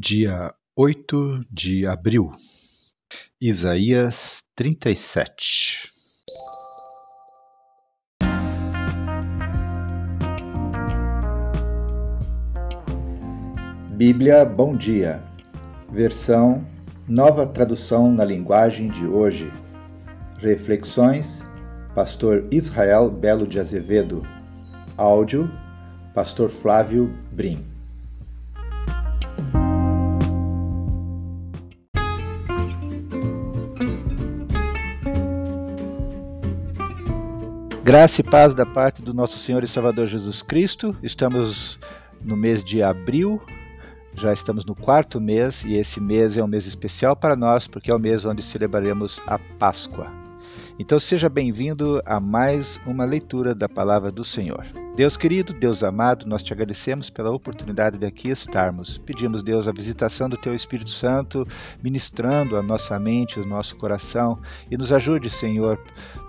dia 8 de abril, Isaías 37. Bíblia Bom Dia, versão Nova Tradução na Linguagem de Hoje. Reflexões, Pastor Israel Belo de Azevedo. Áudio, Pastor Flávio Brim. Graça e paz da parte do nosso Senhor e Salvador Jesus Cristo. Estamos no mês de abril, já estamos no quarto mês e esse mês é um mês especial para nós porque é o mês onde celebraremos a Páscoa. Então seja bem-vindo a mais uma leitura da palavra do Senhor. Deus querido, Deus amado, nós te agradecemos pela oportunidade de aqui estarmos. Pedimos, Deus, a visitação do Teu Espírito Santo, ministrando a nossa mente, o nosso coração, e nos ajude, Senhor,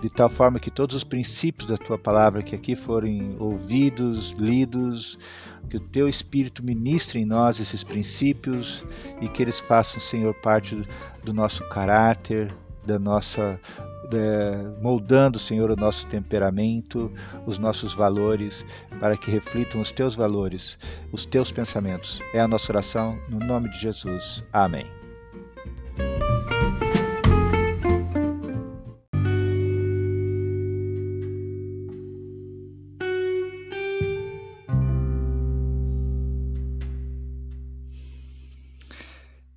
de tal forma que todos os princípios da Tua palavra que aqui forem ouvidos, lidos, que o Teu Espírito ministre em nós esses princípios e que eles façam, Senhor, parte do nosso caráter, da nossa é, moldando, Senhor, o nosso temperamento, os nossos valores, para que reflitam os teus valores, os teus pensamentos. É a nossa oração, no nome de Jesus. Amém.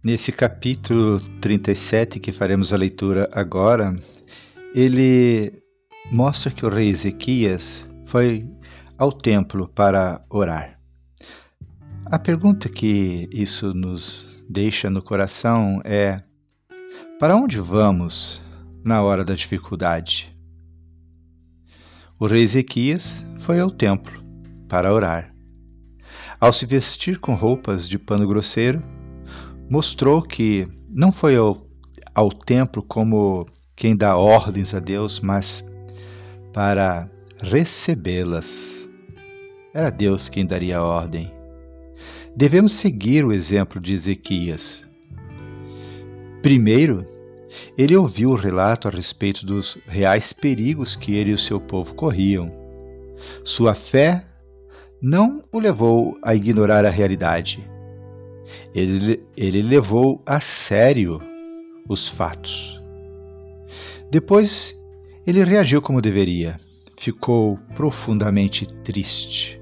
Nesse capítulo 37 que faremos a leitura agora, ele mostra que o rei Ezequias foi ao templo para orar. A pergunta que isso nos deixa no coração é: para onde vamos na hora da dificuldade? O rei Ezequias foi ao templo para orar. Ao se vestir com roupas de pano grosseiro, mostrou que não foi ao, ao templo como quem dá ordens a Deus, mas para recebê-las. Era Deus quem daria a ordem. Devemos seguir o exemplo de Ezequias. Primeiro, ele ouviu o relato a respeito dos reais perigos que ele e o seu povo corriam. Sua fé não o levou a ignorar a realidade. Ele, ele levou a sério os fatos. Depois ele reagiu como deveria. Ficou profundamente triste.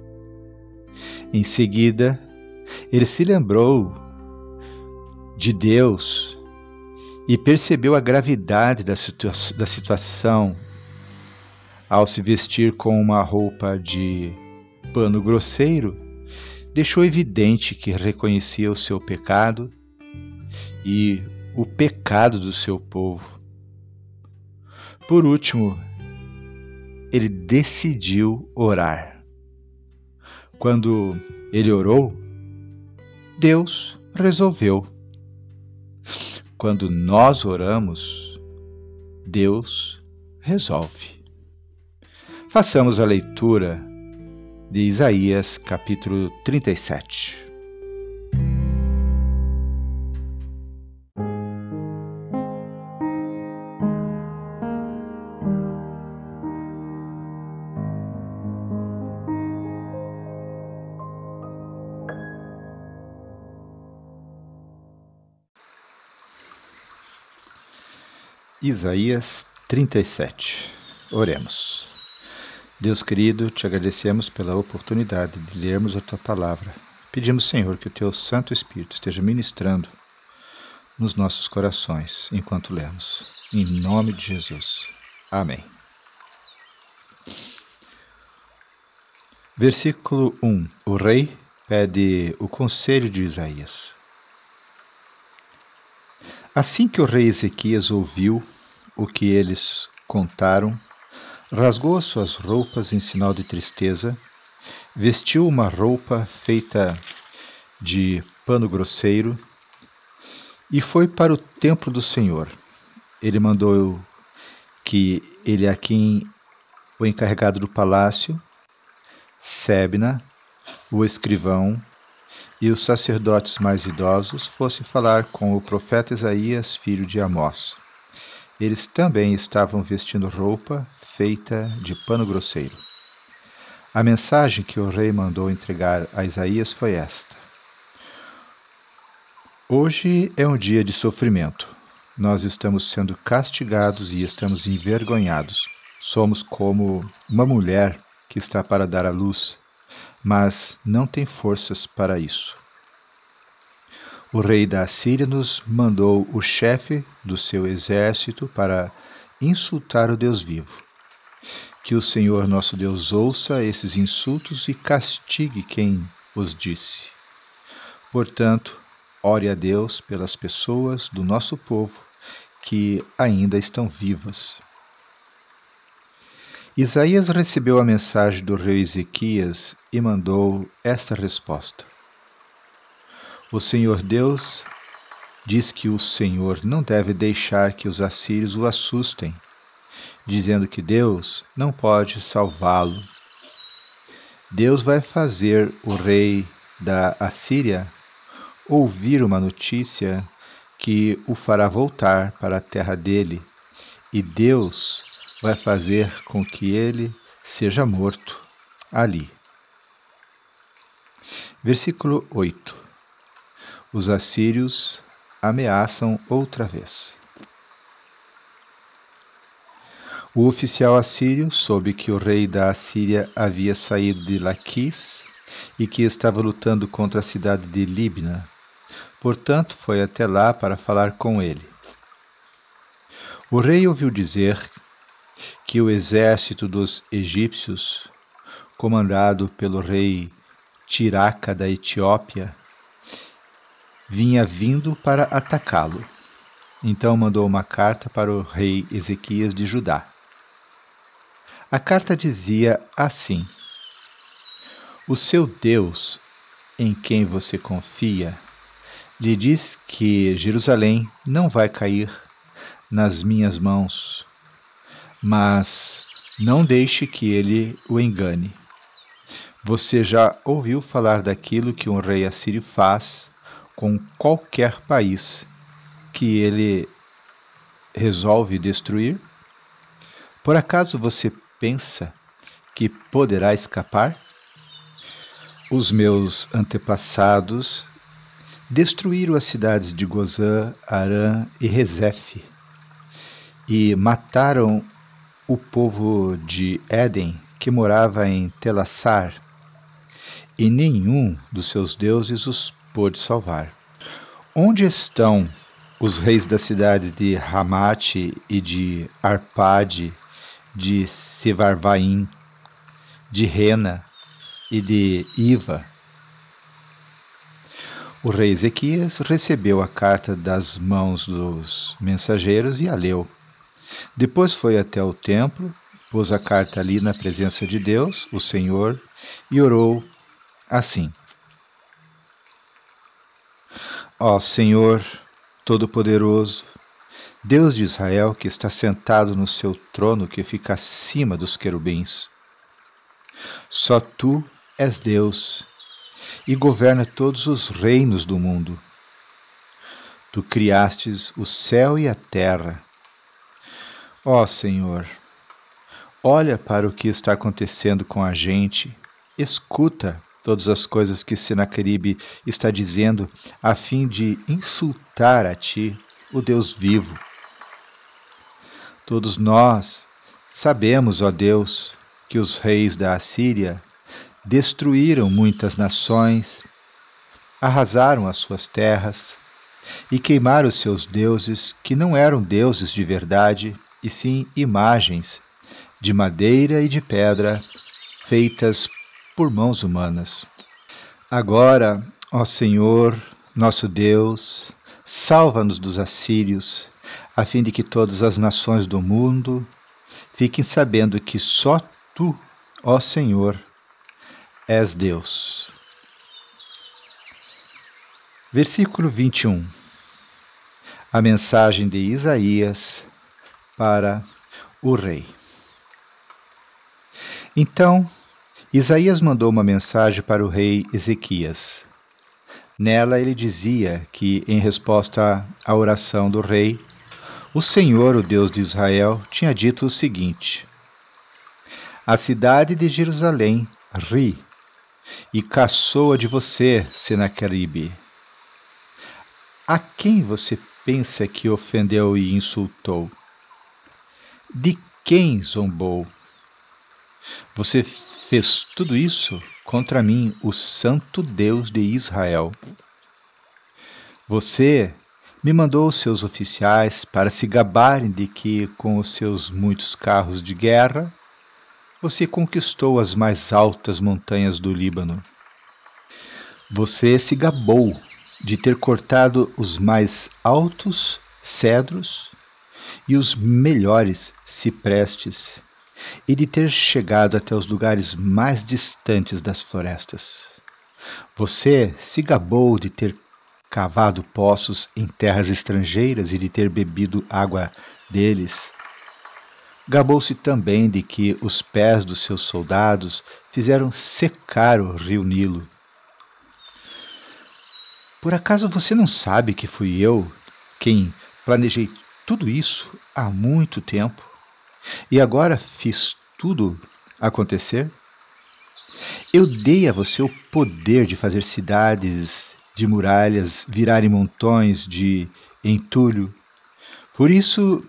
Em seguida, ele se lembrou de Deus e percebeu a gravidade da, situa da situação ao se vestir com uma roupa de pano grosseiro, deixou evidente que reconhecia o seu pecado e o pecado do seu povo. Por último, ele decidiu orar. Quando ele orou, Deus resolveu. Quando nós oramos, Deus resolve. Façamos a leitura de Isaías, capítulo 37. Isaías 37. Oremos. Deus querido, te agradecemos pela oportunidade de lermos a tua palavra. Pedimos, Senhor, que o teu Santo Espírito esteja ministrando nos nossos corações enquanto lemos. Em nome de Jesus. Amém. Versículo 1. O rei pede o conselho de Isaías. Assim que o rei Ezequias ouviu o que eles contaram, rasgou as suas roupas em sinal de tristeza, vestiu uma roupa feita de pano grosseiro e foi para o templo do Senhor. Ele mandou que ele a quem o encarregado do palácio, Sebna, o escrivão, e os sacerdotes mais idosos fossem falar com o profeta Isaías, filho de Amós. Eles também estavam vestindo roupa feita de pano grosseiro. A mensagem que o rei mandou entregar a Isaías foi esta: Hoje é um dia de sofrimento. Nós estamos sendo castigados e estamos envergonhados. Somos como uma mulher que está para dar à luz, mas não tem forças para isso. O rei da Síria nos mandou o chefe do seu exército para insultar o Deus vivo. Que o Senhor nosso Deus ouça esses insultos e castigue quem os disse. Portanto, Ore a Deus pelas pessoas do nosso povo que ainda estão vivas. Isaías recebeu a mensagem do rei Ezequias e mandou esta resposta: O Senhor Deus diz que o Senhor não deve deixar que os assírios o assustem, dizendo que Deus não pode salvá-lo. Deus vai fazer o rei da Assíria ouvir uma notícia que o fará voltar para a terra dele, e Deus vai fazer com que ele seja morto ali. Versículo 8: Os assírios ameaçam outra vez. O oficial assírio soube que o rei da Assíria havia saído de Laquis e que estava lutando contra a cidade de Libna Portanto, foi até lá para falar com ele. O rei ouviu dizer que o exército dos egípcios, comandado pelo rei Tiraca da Etiópia, vinha vindo para atacá-lo. Então mandou uma carta para o rei Ezequias de Judá. A carta dizia assim: O seu Deus, em quem você confia, lhe diz que Jerusalém não vai cair nas minhas mãos, mas não deixe que ele o engane. Você já ouviu falar daquilo que um rei assírio faz com qualquer país que ele resolve destruir? Por acaso você pensa que poderá escapar? Os meus antepassados destruíram as cidades de Gozã, Arã e Rezefe, e mataram o povo de Éden que morava em Telassar, e nenhum dos seus deuses os pôde salvar. Onde estão os reis das cidades de Ramate e de Arpade, de Sevarvaim, de Rena e de Iva? O rei Ezequias recebeu a carta das mãos dos mensageiros e a leu. Depois foi até o templo, pôs a carta ali na presença de Deus, o Senhor, e orou assim: Ó Senhor Todo-Poderoso, Deus de Israel, que está sentado no seu trono que fica acima dos querubins. Só tu és Deus e governa todos os reinos do mundo. Tu criastes o céu e a terra. Ó Senhor, olha para o que está acontecendo com a gente, escuta todas as coisas que Senaqueribe está dizendo a fim de insultar a ti, o Deus vivo. Todos nós sabemos, ó Deus, que os reis da Assíria destruíram muitas nações, arrasaram as suas terras e queimaram seus deuses, que não eram deuses de verdade, e sim imagens de madeira e de pedra feitas por mãos humanas. Agora, ó Senhor, nosso Deus, salva-nos dos assírios, a fim de que todas as nações do mundo fiquem sabendo que só tu, ó Senhor, és Deus. Versículo 21. A mensagem de Isaías para o rei. Então, Isaías mandou uma mensagem para o rei Ezequias. Nela ele dizia que, em resposta à oração do rei, o Senhor, o Deus de Israel, tinha dito o seguinte: A cidade de Jerusalém ri e caçoa de você, Senaqueribe. A quem você pensa que ofendeu e insultou? De quem zombou? Você fez tudo isso contra mim, o Santo Deus de Israel. Você me mandou seus oficiais para se gabarem de que, com os seus muitos carros de guerra, você conquistou as mais altas montanhas do Líbano. Você se gabou de ter cortado os mais altos cedros e os melhores ciprestes, e de ter chegado até os lugares mais distantes das florestas. Você se gabou de ter cavado poços em terras estrangeiras e de ter bebido água deles. Gabou-se também de que os pés dos seus soldados fizeram secar o rio Nilo por acaso você não sabe que fui eu quem planejei tudo isso há muito tempo e agora fiz tudo acontecer? Eu dei a você o poder de fazer cidades de muralhas virarem montões de entulho. Por isso,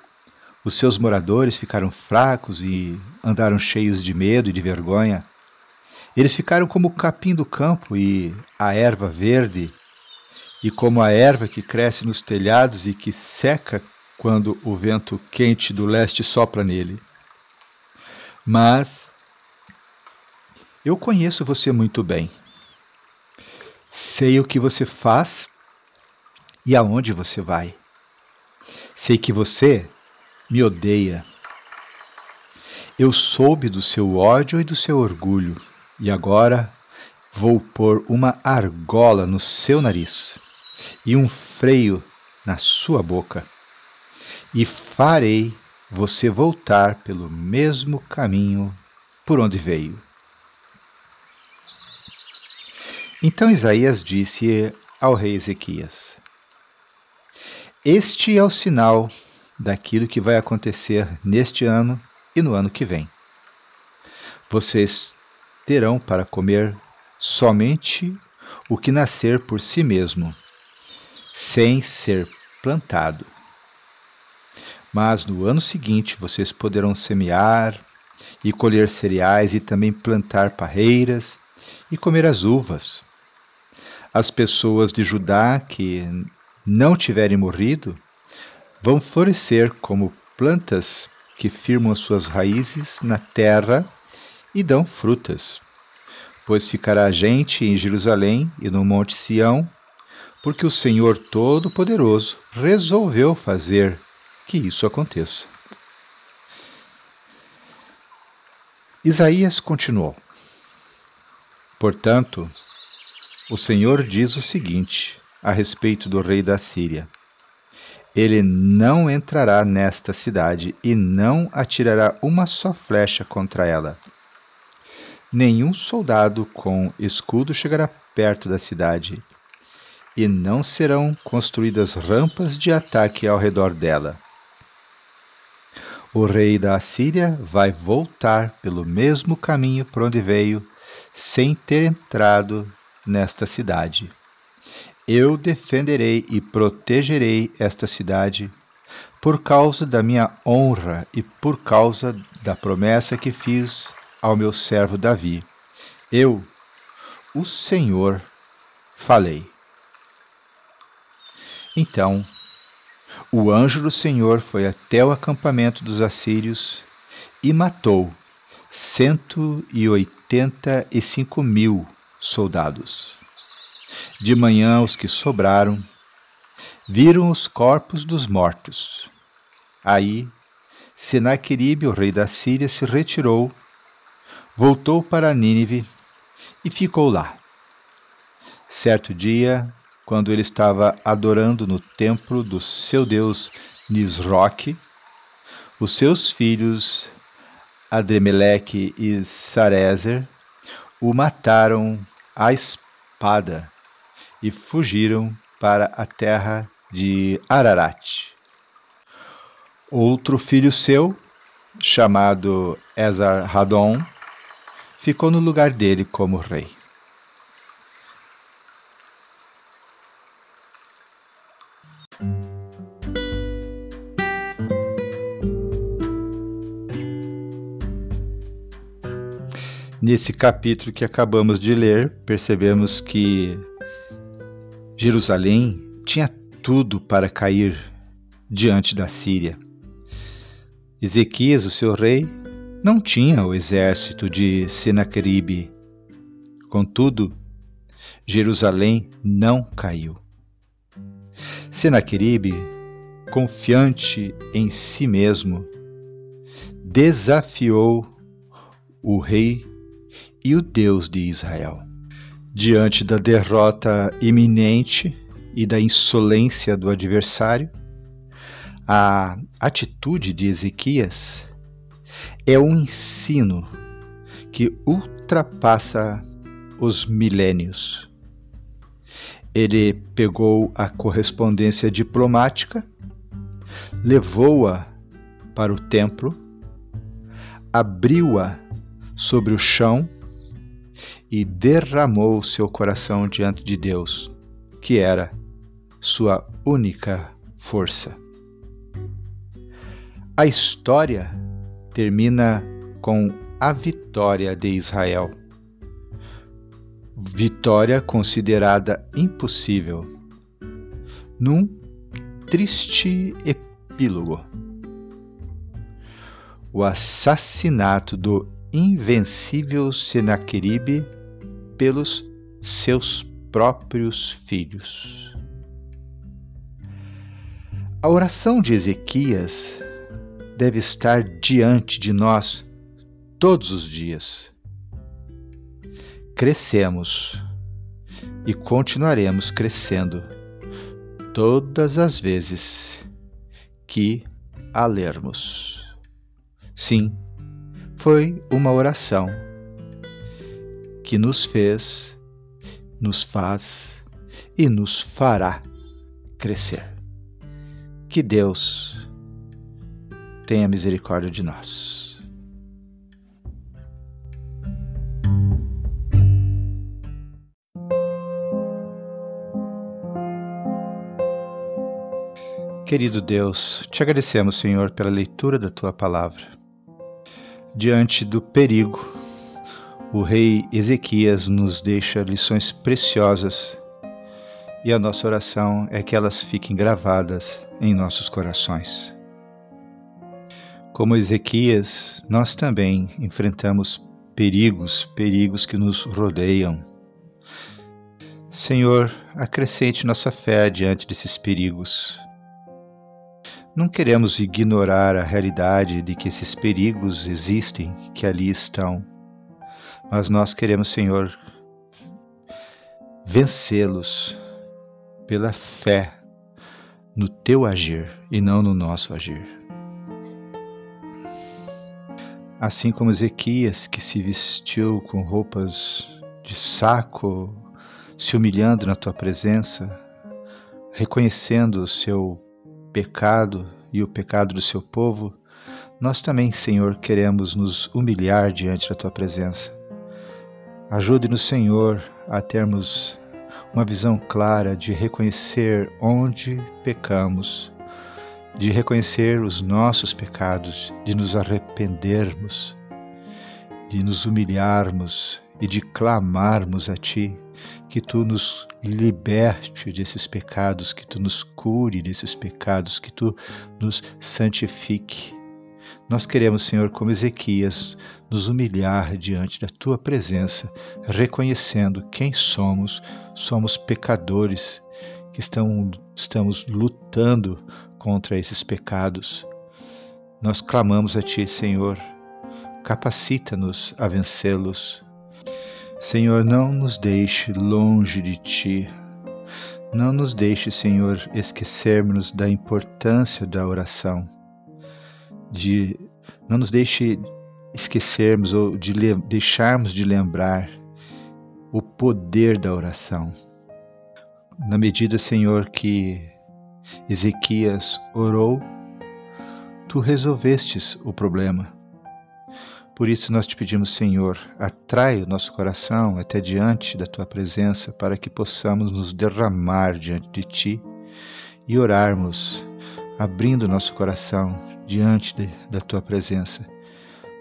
os seus moradores ficaram fracos e andaram cheios de medo e de vergonha. Eles ficaram como o capim do campo e a erva verde e como a erva que cresce nos telhados e que seca quando o vento quente do leste sopra nele. Mas eu conheço você muito bem. Sei o que você faz e aonde você vai. Sei que você me odeia. Eu soube do seu ódio e do seu orgulho, e agora vou pôr uma argola no seu nariz e um freio na sua boca, e farei você voltar pelo mesmo caminho por onde veio. Então Isaías disse ao rei Ezequias: Este é o sinal daquilo que vai acontecer neste ano e no ano que vem. Vocês terão para comer somente o que nascer por si mesmo sem ser plantado. Mas no ano seguinte vocês poderão semear e colher cereais e também plantar parreiras e comer as uvas. As pessoas de Judá que não tiverem morrido vão florescer como plantas que firmam as suas raízes na terra e dão frutas. Pois ficará gente em Jerusalém e no Monte Sião porque o Senhor Todo-Poderoso resolveu fazer que isso aconteça. Isaías continuou: Portanto, o Senhor diz o seguinte a respeito do rei da Síria: Ele não entrará nesta cidade e não atirará uma só flecha contra ela. Nenhum soldado com escudo chegará perto da cidade e não serão construídas rampas de ataque ao redor dela. O rei da Assíria vai voltar pelo mesmo caminho por onde veio, sem ter entrado nesta cidade. Eu defenderei e protegerei esta cidade por causa da minha honra e por causa da promessa que fiz ao meu servo Davi. Eu, o Senhor, falei. Então o anjo do Senhor foi até o acampamento dos assírios e matou cento e oitenta e cinco mil soldados. De manhã, os que sobraram viram os corpos dos mortos. Aí, Senaqueribe, o rei da Síria, se retirou, voltou para Nínive e ficou lá. Certo dia, quando ele estava adorando no templo do seu deus Nisroque, os seus filhos Adremeleque e Sarezer o mataram à espada e fugiram para a terra de Ararat. Outro filho seu, chamado Esar-Hadon, ficou no lugar dele como rei. Nesse capítulo que acabamos de ler, percebemos que Jerusalém tinha tudo para cair diante da Síria. Ezequias, o seu rei, não tinha o exército de Senaqueribe. Contudo, Jerusalém não caiu. Senaqueribe, confiante em si mesmo, desafiou o rei e o Deus de Israel. Diante da derrota iminente e da insolência do adversário, a atitude de Ezequias é um ensino que ultrapassa os milênios. Ele pegou a correspondência diplomática, levou-a para o templo, abriu-a sobre o chão e derramou seu coração diante de Deus, que era sua única força. A história termina com a vitória de Israel. Vitória considerada impossível, num triste epílogo. O assassinato do invencível Senaqueribe pelos seus próprios filhos. A oração de Ezequias deve estar diante de nós todos os dias. Crescemos e continuaremos crescendo todas as vezes que a lermos. Sim, foi uma oração que nos fez, nos faz e nos fará crescer. Que Deus tenha misericórdia de nós. Querido Deus, te agradecemos, Senhor, pela leitura da tua palavra. Diante do perigo, o rei Ezequias nos deixa lições preciosas e a nossa oração é que elas fiquem gravadas em nossos corações. Como Ezequias, nós também enfrentamos perigos, perigos que nos rodeiam. Senhor, acrescente nossa fé diante desses perigos. Não queremos ignorar a realidade de que esses perigos existem, que ali estão mas nós queremos, Senhor, vencê-los pela fé no teu agir e não no nosso agir. Assim como Ezequias, que se vestiu com roupas de saco, se humilhando na tua presença, reconhecendo o seu pecado e o pecado do seu povo, nós também, Senhor, queremos nos humilhar diante da tua presença Ajude-nos, Senhor, a termos uma visão clara de reconhecer onde pecamos, de reconhecer os nossos pecados, de nos arrependermos, de nos humilharmos e de clamarmos a Ti que Tu nos liberte desses pecados, que Tu nos cure desses pecados, que Tu nos santifique. Nós queremos, Senhor, como Ezequias, nos humilhar diante da tua presença, reconhecendo quem somos, somos pecadores que estão, estamos lutando contra esses pecados. Nós clamamos a ti, Senhor, capacita-nos a vencê-los. Senhor, não nos deixe longe de ti. Não nos deixe, Senhor, esquecermos da importância da oração. De não nos deixe esquecermos ou de deixarmos de lembrar o poder da oração. Na medida, Senhor, que Ezequias orou, tu resolvestes o problema. Por isso nós te pedimos, Senhor, atrai o nosso coração até diante da tua presença, para que possamos nos derramar diante de ti e orarmos, abrindo nosso coração diante de, da tua presença,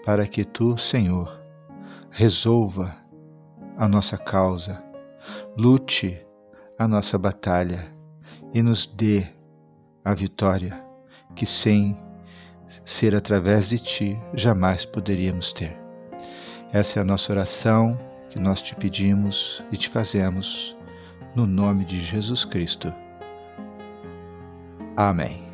para que tu, Senhor, resolva a nossa causa, lute a nossa batalha e nos dê a vitória que sem ser através de ti jamais poderíamos ter. Essa é a nossa oração que nós te pedimos e te fazemos no nome de Jesus Cristo. Amém.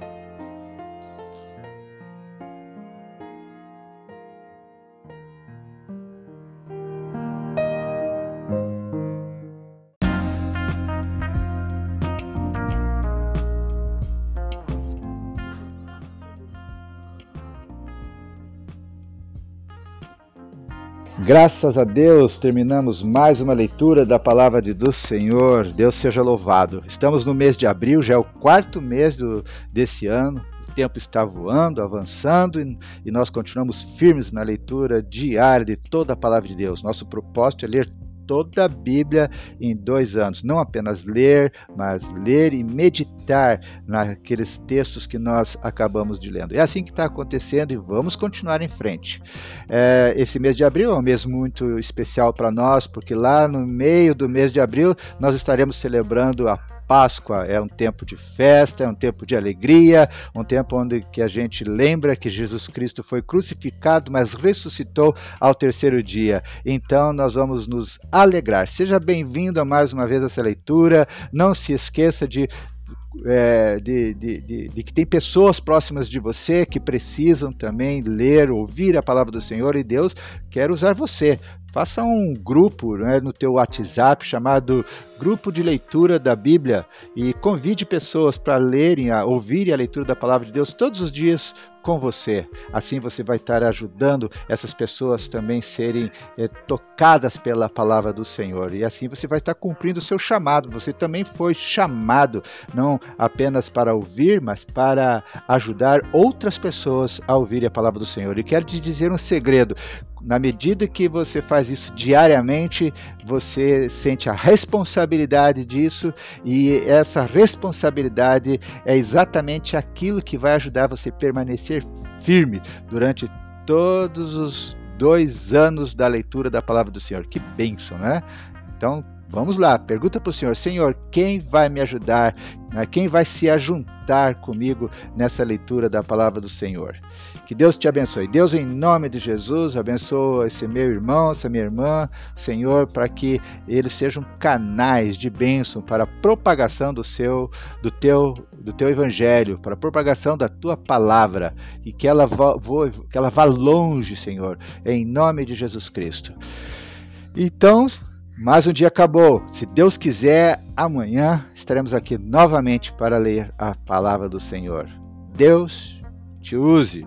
Graças a Deus, terminamos mais uma leitura da palavra de, do Senhor. Deus seja louvado. Estamos no mês de abril, já é o quarto mês do, desse ano. O tempo está voando, avançando e, e nós continuamos firmes na leitura diária de toda a palavra de Deus. Nosso propósito é ler toda a Bíblia em dois anos. Não apenas ler, mas ler e meditar naqueles textos que nós acabamos de lendo. É assim que está acontecendo e vamos continuar em frente. É, esse mês de abril é um mês muito especial para nós, porque lá no meio do mês de abril nós estaremos celebrando a Páscoa é um tempo de festa, é um tempo de alegria, um tempo onde que a gente lembra que Jesus Cristo foi crucificado, mas ressuscitou ao terceiro dia. Então nós vamos nos alegrar. Seja bem-vindo a mais uma vez essa leitura. Não se esqueça de é, de, de, de, de, que tem pessoas próximas de você que precisam também ler, ouvir a palavra do Senhor e Deus quer usar você. Faça um grupo né, no teu WhatsApp chamado Grupo de Leitura da Bíblia e convide pessoas para lerem, a ouvirem a leitura da palavra de Deus todos os dias com você. Assim você vai estar ajudando essas pessoas também serem é, tocadas pela palavra do Senhor. E assim você vai estar cumprindo o seu chamado. Você também foi chamado não apenas para ouvir, mas para ajudar outras pessoas a ouvir a palavra do Senhor. E quero te dizer um segredo. Na medida que você faz isso diariamente, você sente a responsabilidade disso, e essa responsabilidade é exatamente aquilo que vai ajudar você a permanecer firme durante todos os dois anos da leitura da palavra do Senhor. Que bênção, né? Então, vamos lá, pergunta para o Senhor: Senhor, quem vai me ajudar? Quem vai se ajuntar comigo nessa leitura da palavra do Senhor? Que Deus te abençoe. Deus, em nome de Jesus, abençoa esse meu irmão, essa minha irmã, Senhor, para que eles sejam canais de bênção para a propagação do seu, do teu, do teu evangelho, para a propagação da tua palavra e que ela vá, que ela vá longe, Senhor, em nome de Jesus Cristo. Então, mais um dia acabou. Se Deus quiser, amanhã estaremos aqui novamente para ler a palavra do Senhor. Deus te use.